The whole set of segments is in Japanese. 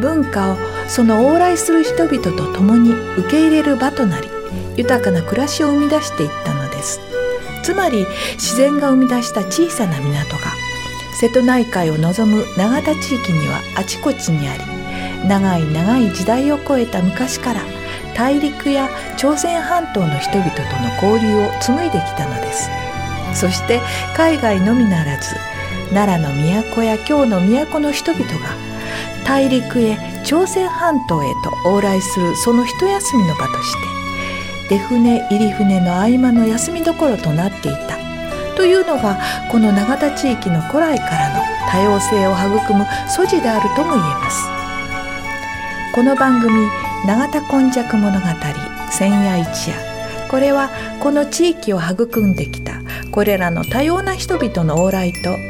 文化をその往来する人々と共に受け入れる場となり豊かな暮らしを生み出していったのです。つまり自然が生み出した小さな港が瀬戸内海を望む永田地域にはあちこちにあり長い長い時代を超えた昔から大陸や朝鮮半島の人々との交流を紡いできたのです。そして海外のみならず奈良の都や京の都の人々が大陸へ朝鮮半島へと往来するその一休みの場として出船入り船の合間の休みどころとなっていた。というのがこの永田地域の古来からの多様性を育む素地であるとも言えます。この番組「永田今昔物語千夜一夜」これはこの地域を育んできたこれらの多様な人々の往来と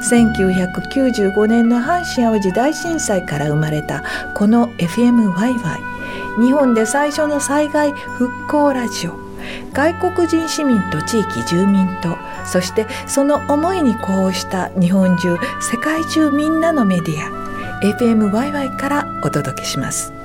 1995年の阪神・淡路大震災から生まれたこの FMYY 日本で最初の災害復興ラジオ。外国人市民と地域住民とそしてその思いに呼応した日本中世界中みんなのメディア。FMYY からお届けします。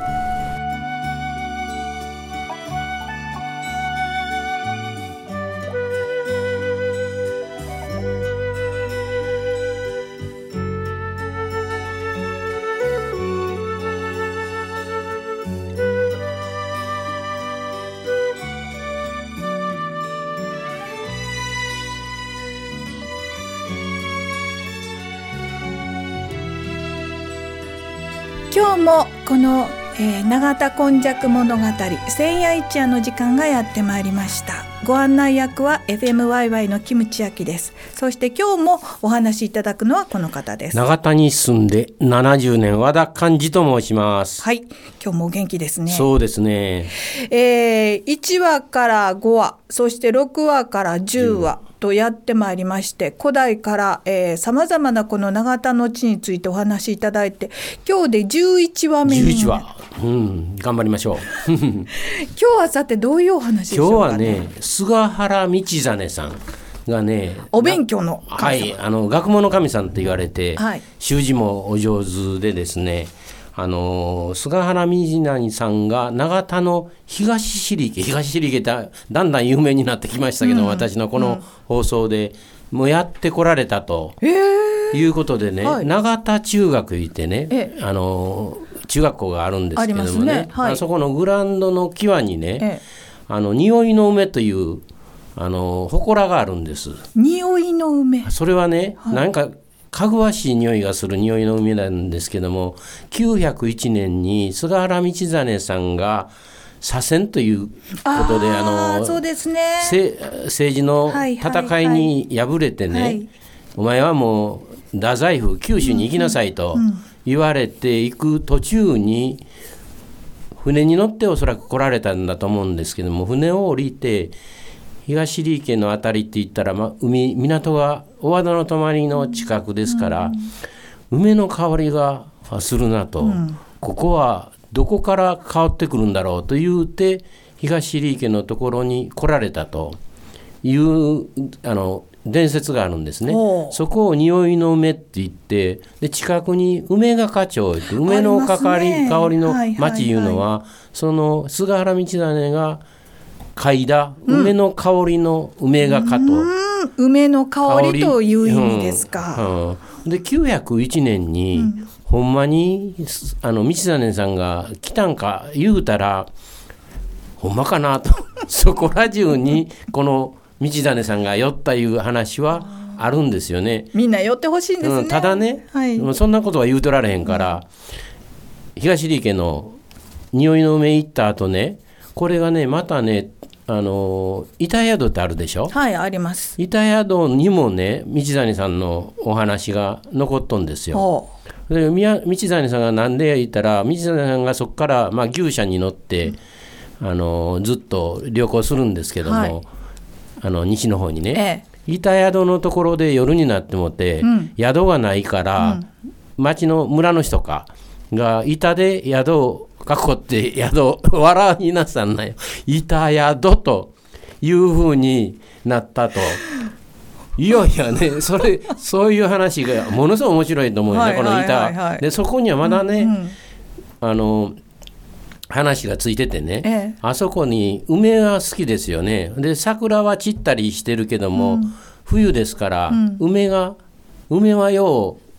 もこの、えー、永田今昔物語千夜一夜の時間がやってまいりました。ご案内役は FMYY のキムチヤキです。そして今日もお話しいただくのはこの方です。永田に住んで70年和田寛治と申します。はい。今日もお元気ですね。そうですね。えー、1話から5話そして6話から10話、うんとやってまいりまして古代からさまざまなこの永田の地についてお話しいただいて今日で11話目に11話、うん、頑張りましょう。今日はさてどういうお話でしょうか、ね、今日はね菅原道真さんがねお勉強のはいあの学問の神さんと言われて、はい、習字もお上手でですねあの菅原道成さんが永田の東尻池東尻池ってだんだん有名になってきましたけど、うん、私のこの放送で、もうやってこられたと、いうことでね、はい、永田中学行ってね、あの中学校があるんですけどもね、ね。はい、あそこのグラウンドの際にね、あの匂いの梅というあの祠があるんです。匂いの梅。それはね、はい、なんかかぐわしい匂いがする匂いの海なんですけども901年に菅原道真さんが左遷ということであのそうですね。政治の戦いに敗れてね、はい。はいはい、お前はもう太宰府九州に行きなさいと言われて行く途中に船に乗っておそらく来られたんだと思うんですけども船を降りて東利池の辺りって言ったら、ま、海港が小和田の泊りの近くですから、うん、梅の香りがするなと、うん、ここはどこから香ってくるんだろうと言うて東入家のところに来られたというあの伝説があるんですね。そこを匂いの梅って言ってで近くに梅ヶ花町って梅のかかり、ね、香りの町いうのは、はいはいはい、その菅原道真が嗅いだ梅の香りの梅ヶ花と、梅の香りという意味ですか。うんうん、で901年に、うん、ほんまにあの道真さんが来たんか言うたらほんまかなと。そこら中にこの道真さんが寄ったいう話はあるんですよね。みんな寄ってほしいんですね、うん、ただね、はい、そんなことは言うとられへんから、東利家の匂いの梅行った後ねこれがねまたねあの板宿ってあるでしょ？はいあります。板宿にもね道谷さんのお話が残っとんですよ。で道谷さんが何で言ったら道谷さんがそこから、まあ、牛車に乗って、うん、あのずっと旅行するんですけども、はい。あの西の方にね、ええ、板宿のところで夜になってもて、うん、宿がないから、うん、町の村の人かが板で宿を囲って宿笑いなさんなよ。板宿というふうになったと。いやいやねそれそういう話がものすごい面白いと思うよね、この板。でそこにはまだね、うんうん、あの話がついててね、ええ、あそこに梅は好きですよね。で桜は散ったりしてるけども、うん、冬ですから、うん、梅が梅はよう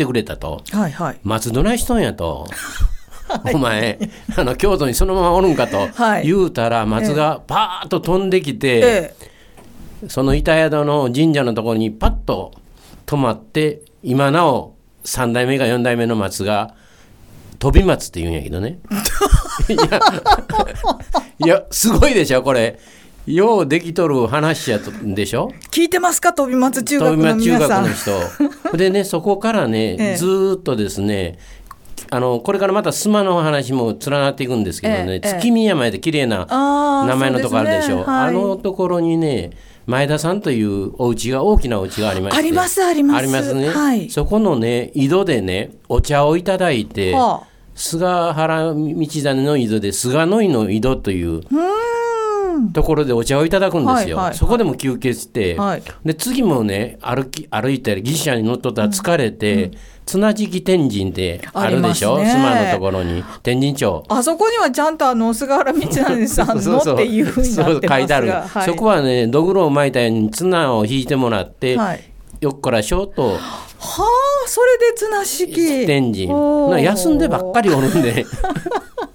来てくれたと、はいはい、松どないしとんやと。お前あの京都にそのままおるんかと。言うたら、松がパーッと飛んできて、その板宿の神社のところにパッと止まって今なお3代目か4代目の松が飛び松って言うんやけどね。いやいやすごいでしょこれようできとる話やでしょ？聞いてますか飛び松中学の皆さん。飛び松中学の人。でねそこからね、ええ、ずっとですねあのこれからまた須磨の話も連なっていくんですけどね、え、月見山で綺麗な名前のとこあるでしょ、ね。はい、あのところにね前田さんというお家が大きなお家がありまして。ありますあります。ありますね、はい、そこのね井戸でねお茶をいただいて、はあ。菅原道真の井戸で菅の井の井戸というところでお茶をいただくんですよ、はいはい、そこでも休憩して、はい、で次もね歩き歩いたりギリシャに乗っとったら疲れて、うん。うん、綱敷天神ってあるでしょ？須磨のところに。天神町。あそこにはちゃんとあの菅原道真さんの っていうふうになって書いてある、はい、そこはねどぐろを巻いたように綱を引いてもらって、はい、よっからしょとはあそれで綱式天神休んでばっかりおるんで。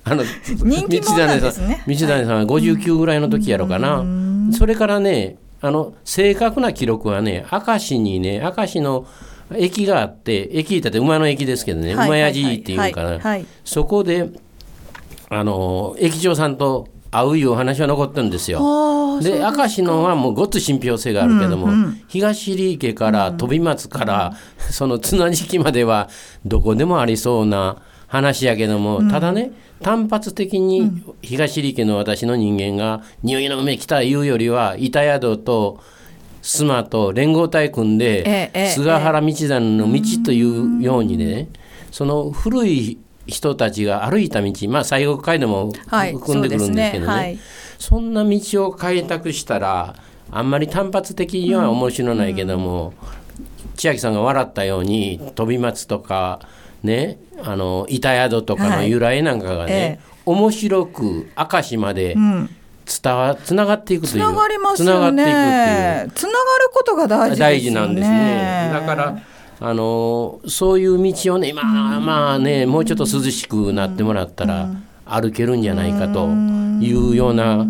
あの人気者なんですね。道谷さんは59ぐらいの時やろかな、それからねあの正確な記録はね明石にね明石の駅があって駅行ったって馬の駅ですけどね、馬屋寺っていうかな、そこであの駅長さんと会ういうお話は残ってるんですよ。で明石のはもうごっつ信憑性があるけども、うんうん、東入池から飛松から、うん、その綱敷まではどこでもありそうな話やけども、うん、ただね単発的に東入池の私の人間が「匂いの梅来た」言うよりは板宿と須磨と連合体組んで、菅原道真の道というようにね、その古い人たちが歩いた道まあ西国会でも含んでくるんですけどね。はいそね。はい、そんな道を開拓したらあんまり単発的には面白ないけども、うん、千秋さんが笑ったように飛び松とかねあの板宿とかの由来なんかがね、はいええ、面白く明石まで、うん。伝わつながっていくというつながりますよね。つながることが大事、ね、大事なんですね。だからあのそういう道をねまあまあねもうちょっと涼しくなってもらったら歩けるんじゃないかというような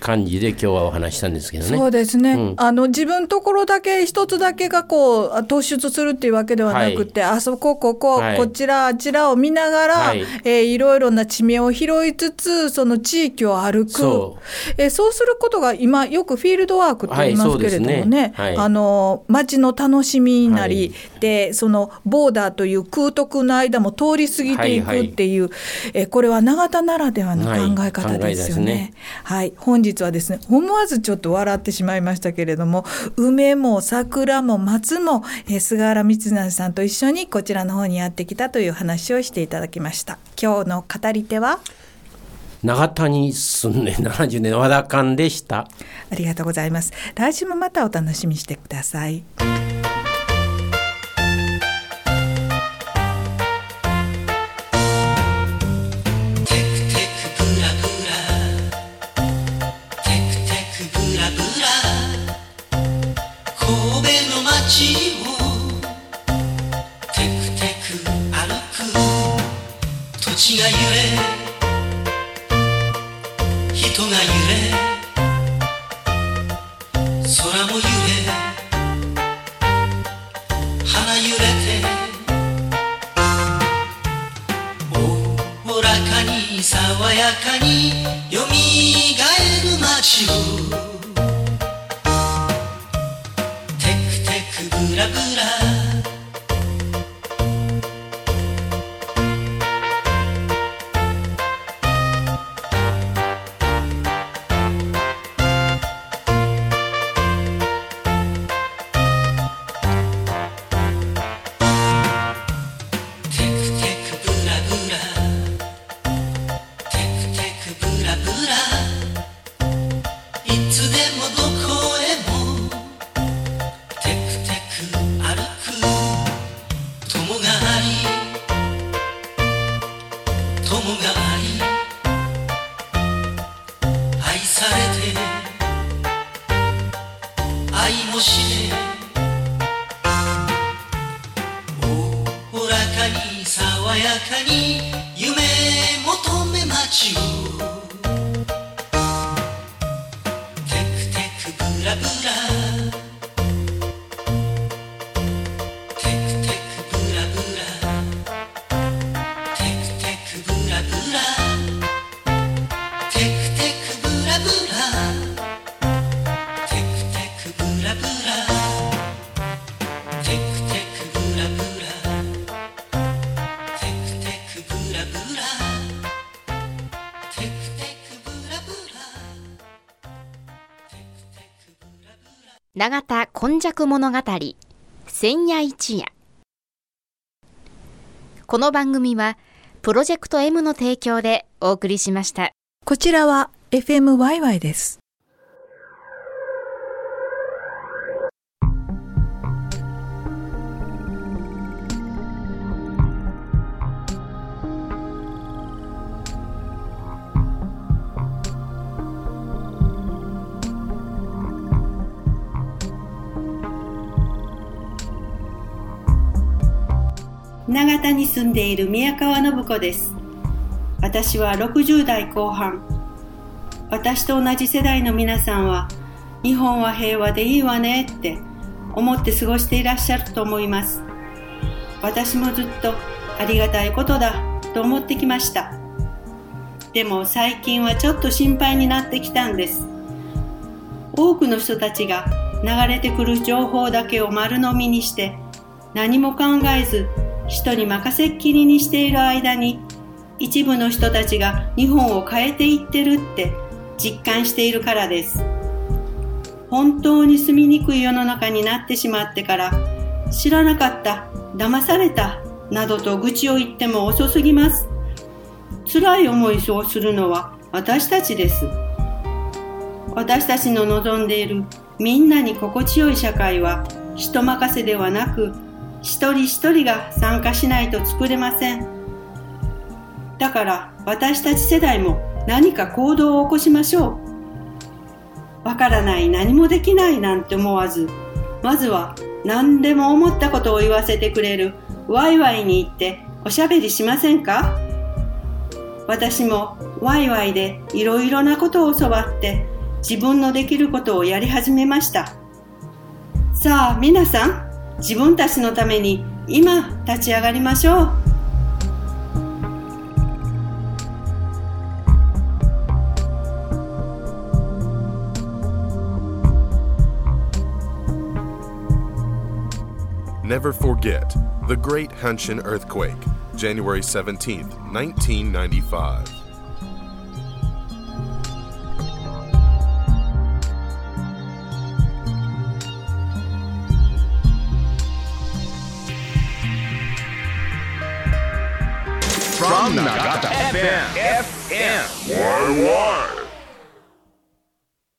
感じで今日はお話したんですけどね。そうですね。うん、あの自分ところだけ一つだけがこう突出するっていうわけではなくて、はい、あそこここ、はい、こちらあちらを見ながら、はい、えー、いろいろな地名を拾いつつその地域を歩く。そう,、えー、そうすることが今よくフィールドワークと言いますけれどもね、はいね。あの街の楽しみなり、でそのボーダーという空徳の間も通り過ぎていくっていう、はいはい、えー、これは永田ならではの考え方ですよね。ね。はい、本日日はですね思わずちょっと笑ってしまいましたけれども梅も桜も松も、えー、菅原光成さんと一緒にこちらの方にやってきたという話をしていただきました。今日の語り手は？永田に住んで70年和田館でした。ありがとうございます。来週もまたお楽しみしてくださいテクテク歩く。土地が揺れ。人が揺れ la 永田今昔物語千夜一夜。この番組はプロジェクト M の提供でお送りしました。こちらは FMYY です。長田に住んでいる宮川信子です。私は60代後半。私と同じ世代の皆さんは、日本は平和でいいわねって思って過ごしていらっしゃると思います。私もずっとありがたいことだと思ってきました。でも最近はちょっと心配になってきたんです。多くの人たちが流れてくる情報だけを丸飲みにして何も考えず人に任せっきりにしている間に一部の人たちが日本を変えていってるって実感しているからです。本当に住みにくい世の中になってしまってから知らなかった、騙されたなどと愚痴を言っても遅すぎます。辛い思いをするのは私たちです。私たちの望んでいるみんなに心地よい社会は人任せではなく一人一人が参加しないと作れません。だから私たち世代も何か行動を起こしましょう。わからない何もできないなんて思わず、まずは何でも思ったことを言わせてくれるワイワイに行っておしゃべりしませんか？私もワイワイでいろいろなことを教わって自分のできることをやり始めました。さあ皆さん、自分たちのために今立ち上がりましょう。Never forget the Great Hanshin Earthquake, January 17, 1995. from Nagata FM. FM. YY.